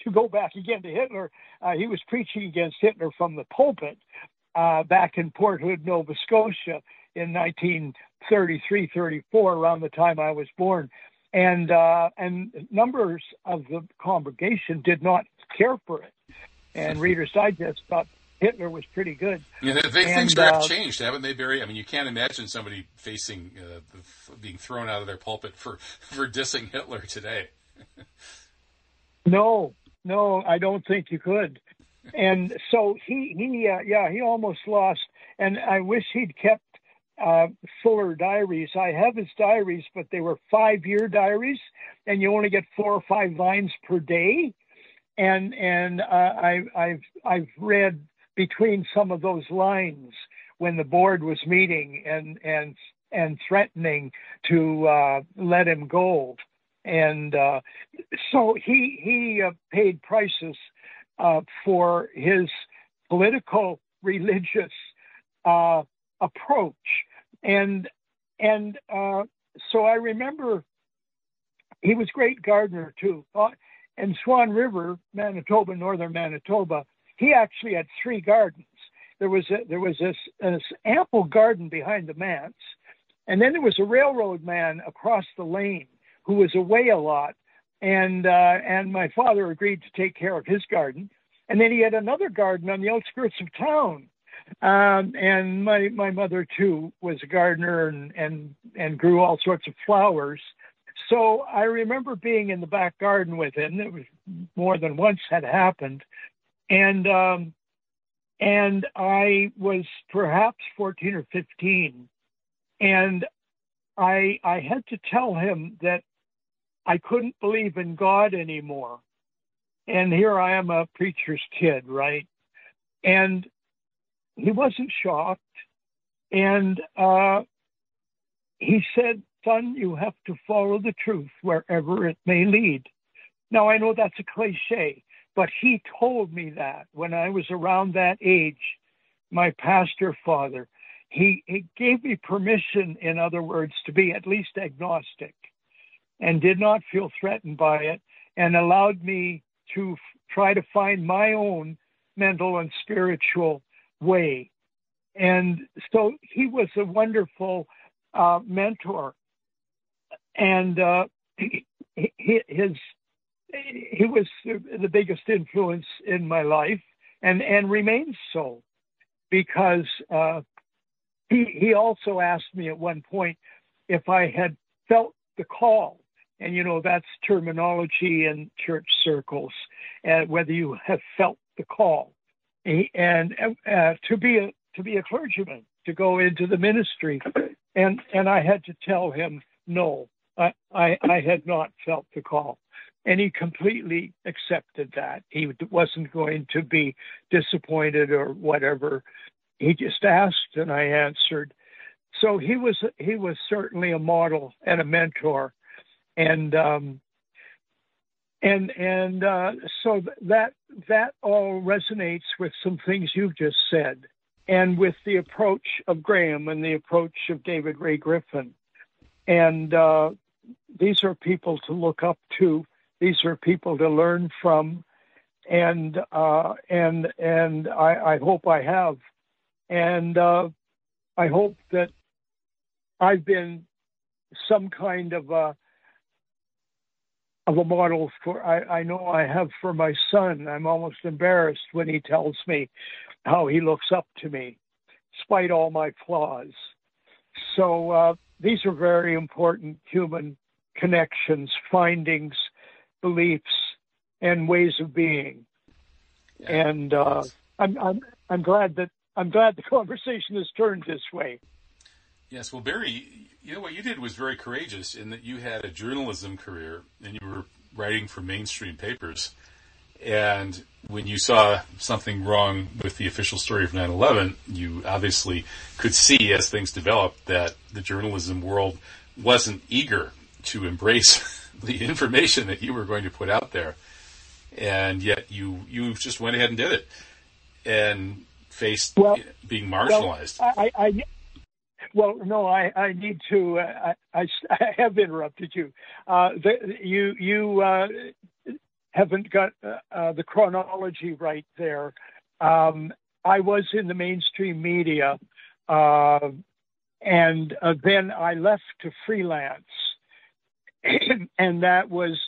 [SPEAKER 6] to go back again to Hitler, uh, he was preaching against Hitler from the pulpit uh, back in Port Hood, Nova Scotia in 1933, 34, around the time I was born. And, uh, and numbers of the congregation did not care for it. And Reader's Digest thought Hitler was pretty good.
[SPEAKER 5] Yeah, they, and, things have uh, changed, haven't they, Barrie? I mean, you can't imagine somebody facing uh, being thrown out of their pulpit for [LAUGHS] for dissing Hitler today. [LAUGHS]
[SPEAKER 6] no, no, I don't think you could. And so he he uh, yeah he almost lost, and I wish he'd kept uh, fuller diaries. I have his diaries, but they were five year diaries, and you only get four or five lines per day. And and uh, I, I've I've read between some of those lines when the board was meeting and and and threatening to uh, let him go. And uh, so he he uh, paid prices uh, for his political religious uh, approach. And and uh, so I remember he was great gardener too. and Swan River, Manitoba, northern Manitoba, he actually had three gardens. There was a, there was this, this ample garden behind the manse, and then there was a railroad man across the lane who was away a lot, and uh, and my father agreed to take care of his garden, and then he had another garden on the outskirts of town, um, and my my mother too was a gardener and and and grew all sorts of flowers. So I remember being in the back garden with him. It was more than once had happened, and um, and I was perhaps 14 or 15, and I I had to tell him that I couldn't believe in God anymore, and here I am a preacher's kid, right? And he wasn't shocked. And uh, he said, Son, you have to follow the truth wherever it may lead. Now, I know that's a cliche, but he told me that when I was around that age, my pastor father. He, he gave me permission, in other words, to be at least agnostic and did not feel threatened by it and allowed me to f- try to find my own mental and spiritual way. And so he was a wonderful uh, mentor. And uh, he, his, he was the biggest influence in my life and, and remains so because uh, he, he also asked me at one point if I had felt the call and you know that's terminology in church circles, and whether you have felt the call, and uh, to be a to be a clergyman, to go into the ministry, and and I had to tell him no, I I, I had not felt the call, and he completely accepted that. He wasn't going to be disappointed or whatever. He just asked, and I answered. So he was he was certainly a model and a mentor and um, and and uh, so that that all resonates with some things you've just said, and with the approach of Graeme and the approach of David Ray Griffin, and uh, these are people to look up to. These are people to learn from, and uh, and and I, I, hope I have, and uh, I hope that I've been some kind of a of a model for I, I know I have for my son. I'm almost embarrassed when he tells me how he looks up to me, despite all my flaws. So uh, these are very important human connections, findings, beliefs, and ways of being. Yeah. And uh, I'm, I'm I'm glad that I'm glad the [LAUGHS] conversation has turned this way.
[SPEAKER 5] Yes, well, Barrie, you know what you did was very courageous in that you had a journalism career and you were writing for mainstream papers. And when you saw something wrong with the official story of 9/11, you obviously could see as things developed that the journalism world wasn't eager to embrace [LAUGHS] the information that you were going to put out there, and yet you you just went ahead and did it, and faced well, being marginalized.
[SPEAKER 6] Well, I, I, well, no, I, I need to. Uh, I, [LAUGHS] I, have interrupted you. Uh, the, you you uh, haven't got uh, uh, the chronology right there. Um, I was in the mainstream media, uh, and then I left to freelance, [CLEARS THROAT] and that was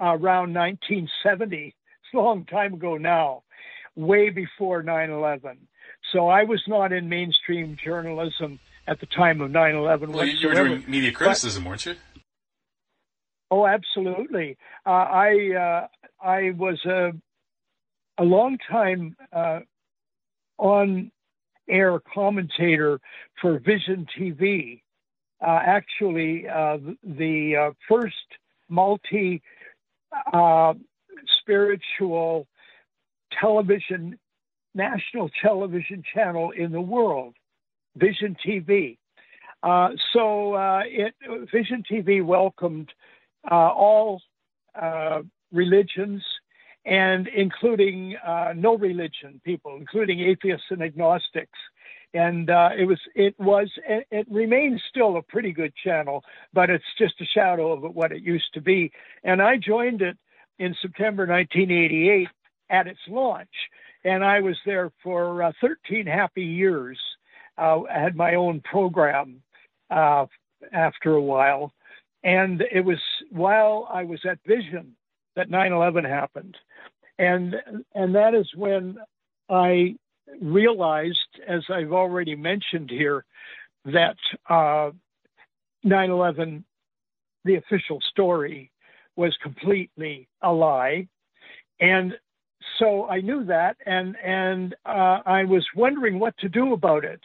[SPEAKER 6] around 1970. It's a long time ago now, way before 9/11. So I was not in mainstream journalism at the time of 9/11.
[SPEAKER 5] Well, you were doing media criticism, but, weren't you?
[SPEAKER 6] Oh, absolutely. Uh, I uh, I was a a long time uh, on air commentator for Vision TV. Uh, actually, uh, the uh, first multi spiritual television national television channel in the world. Vision TV. Uh, so uh, it, Vision TV welcomed uh, all uh, religions and including uh, no religion people, including atheists and agnostics. And uh, it was, it was, it, it remains still a pretty good channel, but it's just a shadow of what it used to be. And I joined it in September 1988 at its launch, and I was there for 13 happy years uh, I had my own program uh, after a while. And it was while I was at Vision that 9 11 happened. And, and that is when I realized, as I've already mentioned here, that uh, 9 uh, 11, the official story, was completely a lie. And so I knew that, and and uh, I was wondering what to do about it.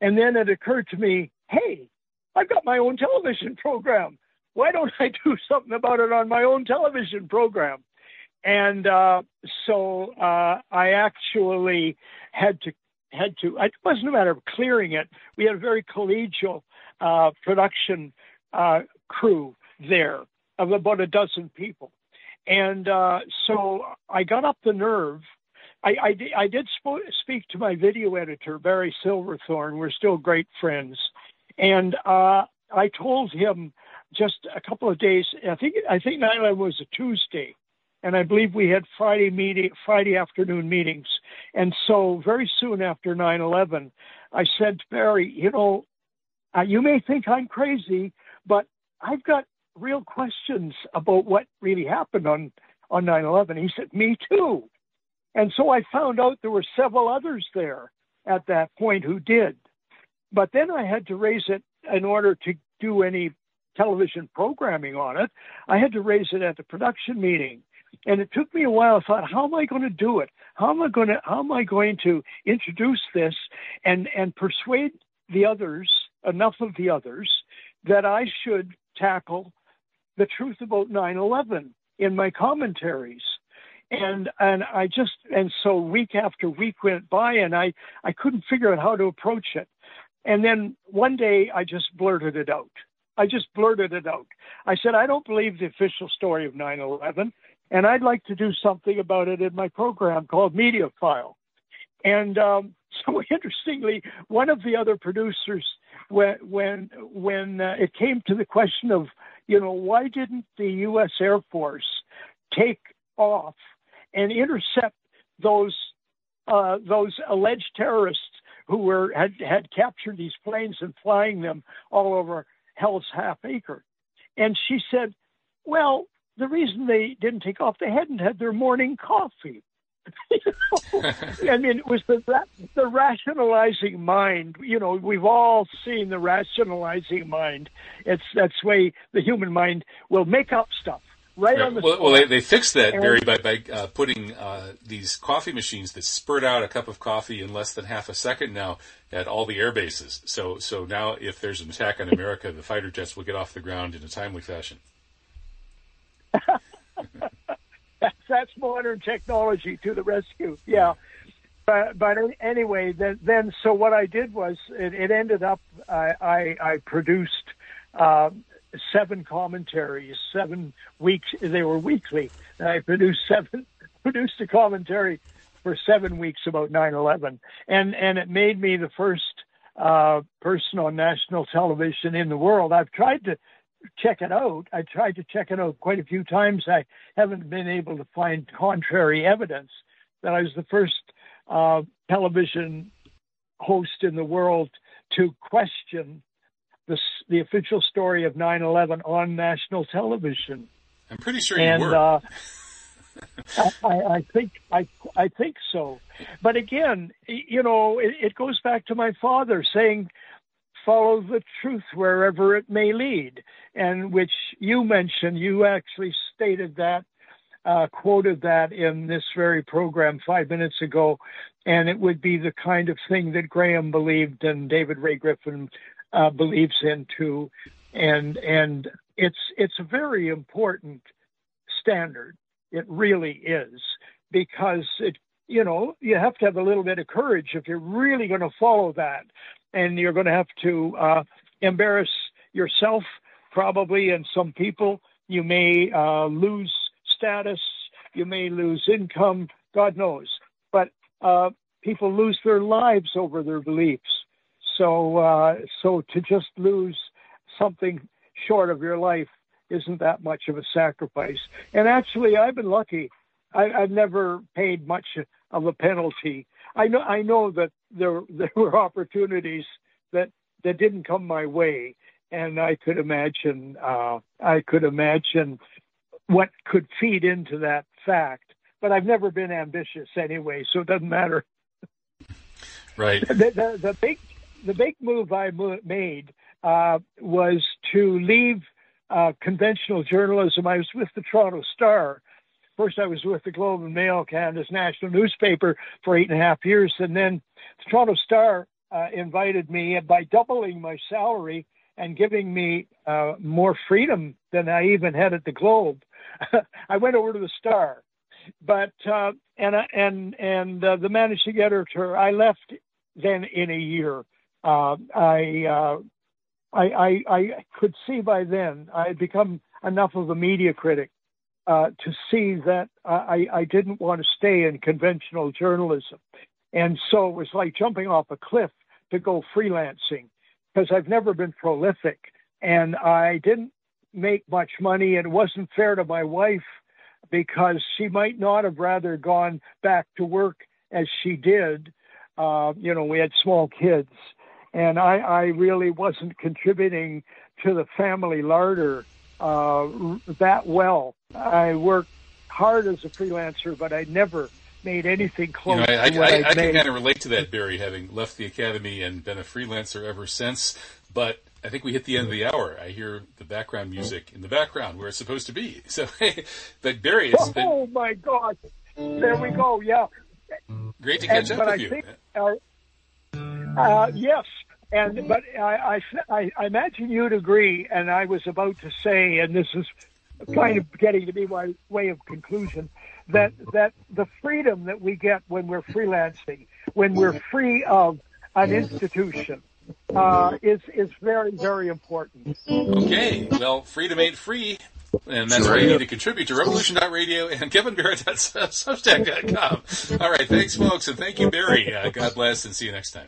[SPEAKER 6] And then it occurred to me, hey, I've got my own television program. Why don't I do [LAUGHS] something about it on my own television program? and uh, so uh, I actually had to had to. It wasn't a matter of clearing it. We had a very collegial uh, production uh, crew there of about a dozen people, and uh, so I got up the nerve. I, I, I did sp- speak to my video editor Barry Silverthorne. We're still great friends, and uh, I told him just a couple of days. I think I think 9/11 was a Tuesday, and I believe we had Friday meeting, Friday afternoon meetings. And so very soon after 9/11, I said to Barry, you know, uh, you may think I'm crazy, but I've got real questions about what really happened on on 9/11. He said, me too. And so I found out there were several others there at that point who did. But then I had to raise it in order to do any television programming on it. I had to raise it at the production meeting. And it took me a while. I thought, how am I going to do it? How am I going to how am I going to introduce this and and persuade the others, enough of the others, that I should tackle the truth about 9/11 in my commentaries. And and I just and so week after week went by and I I couldn't figure out how to approach it. And then one day I just blurted it out. I just blurted it out. I said, I don't believe the official story of 9 11, and I'd like to do something about it in my program called Media File. And um, [LAUGHS] so, interestingly, one of the other producers, when when when uh, it came to the question of, you know, why didn't the U.S. Air Force take off and intercept those uh, those alleged terrorists who were had had captured these planes and flying them all over Hell's Half Acre. And she said, Well, the reason they didn't take off, they hadn't had their morning coffee. [LAUGHS] I mean, it was the the rationalizing mind. You know, we've all seen the rationalizing mind. It's that's way the human mind will make up stuff right, right. on the.
[SPEAKER 5] Well, well they, they fixed that, Barrie, by by uh, putting uh, these coffee machines that spurt out a cup of coffee in less than half a second now at all the air bases. So so now if there's an attack on America, the fighter jets will get off the ground in a timely fashion.
[SPEAKER 6] that's, [LAUGHS] that's modern technology to the rescue. Yeah. But, but anyway, then, then so what I did was it, it ended up I, I, I produced uh, seven commentaries, seven weeks. They were weekly. And I produced seven, [LAUGHS] produced a commentary for seven weeks about 9/11, and and it made me the first uh, person on national television in the world. I've tried to check it out. I tried to check it out quite a few times. I haven't been able to find contrary evidence that I was the first uh, television host in the world to question the, the official story of 9/11 on national television.
[SPEAKER 5] I'm pretty sure
[SPEAKER 6] and,
[SPEAKER 5] you were. Uh, [LAUGHS]
[SPEAKER 6] I, I, think I I think so, but again, you know, it, it goes back to my father saying, "Follow the truth wherever it may lead," and which you mentioned. You actually stated that, uh, quoted that in this very program five minutes ago, and it would be the kind of thing that Graeme believed and David Ray Griffin uh, believes in too, and and it's it's a very important standard. It really is because it you know you have to have a little bit of courage if you're really going to follow that, and you're going to have to uh, embarrass yourself probably and some people. You may uh, lose status, you may lose income, God knows, but uh, people lose their lives over their beliefs so, uh, so to just lose something short of your life isn't that much of a sacrifice. And actually, I've been lucky. I, have never paid much of a penalty. I know, I know that there [LAUGHS] there were opportunities that that didn't come my way, and I could imagine uh, I could imagine what could feed into that fact. But I've never been ambitious anyway, so it doesn't matter.
[SPEAKER 5] Right. [LAUGHS]
[SPEAKER 6] The, the, the big the big move I made uh, was to leave uh, conventional journalism. I was with the Toronto Star. First, I was with the Globe and Mail, Canada's national newspaper, for eight and a half years, and then the Toronto Star uh, invited me by doubling my salary and giving me uh, more freedom than I even had at the Globe. [LAUGHS] I went over to the Star, but uh, and and and uh, the managing editor, I left then in a year. Uh, I, uh, I could see by then I had become enough of a media critic uh, to see that I, I didn't want to stay in conventional journalism, and so it was like jumping off a cliff to go freelancing because I've never been prolific and I didn't make much money and it wasn't fair to my wife because she might not have rather gone back to work as she did. Uh, you know, we had small kids and I, I really wasn't contributing to the family larder uh, that well. I worked hard as a freelancer, but I never made anything close
[SPEAKER 5] you know, I,
[SPEAKER 6] to what
[SPEAKER 5] I, I
[SPEAKER 6] made.
[SPEAKER 5] can kind of relate to that, Barrie, having left the academy and been a freelancer ever since. But I think we hit the end of the hour. I hear the background music in the background where it's supposed to be. [LAUGHS] So, but Barrie, it's been
[SPEAKER 6] Oh my God! There we go. Yeah,
[SPEAKER 5] great to catch
[SPEAKER 6] and,
[SPEAKER 5] up
[SPEAKER 6] but
[SPEAKER 5] with
[SPEAKER 6] I
[SPEAKER 5] you.
[SPEAKER 6] think, uh, uh, yes, and mm-hmm. but I, I, I, I imagine you'd agree. And I was about to say, and this is kind of mm-hmm. getting to be my way of conclusion, that mm-hmm. that the freedom that we get when we're freelancing, when we're free of an institution, uh, is is very very important.
[SPEAKER 5] Okay, well, freedom ain't free. And that's why you need to contribute to revolution.radio and kevinbarrett.substack.com. [LAUGHS] All right, thanks, folks, and thank you, Barrie. Uh, God bless, and see you next time.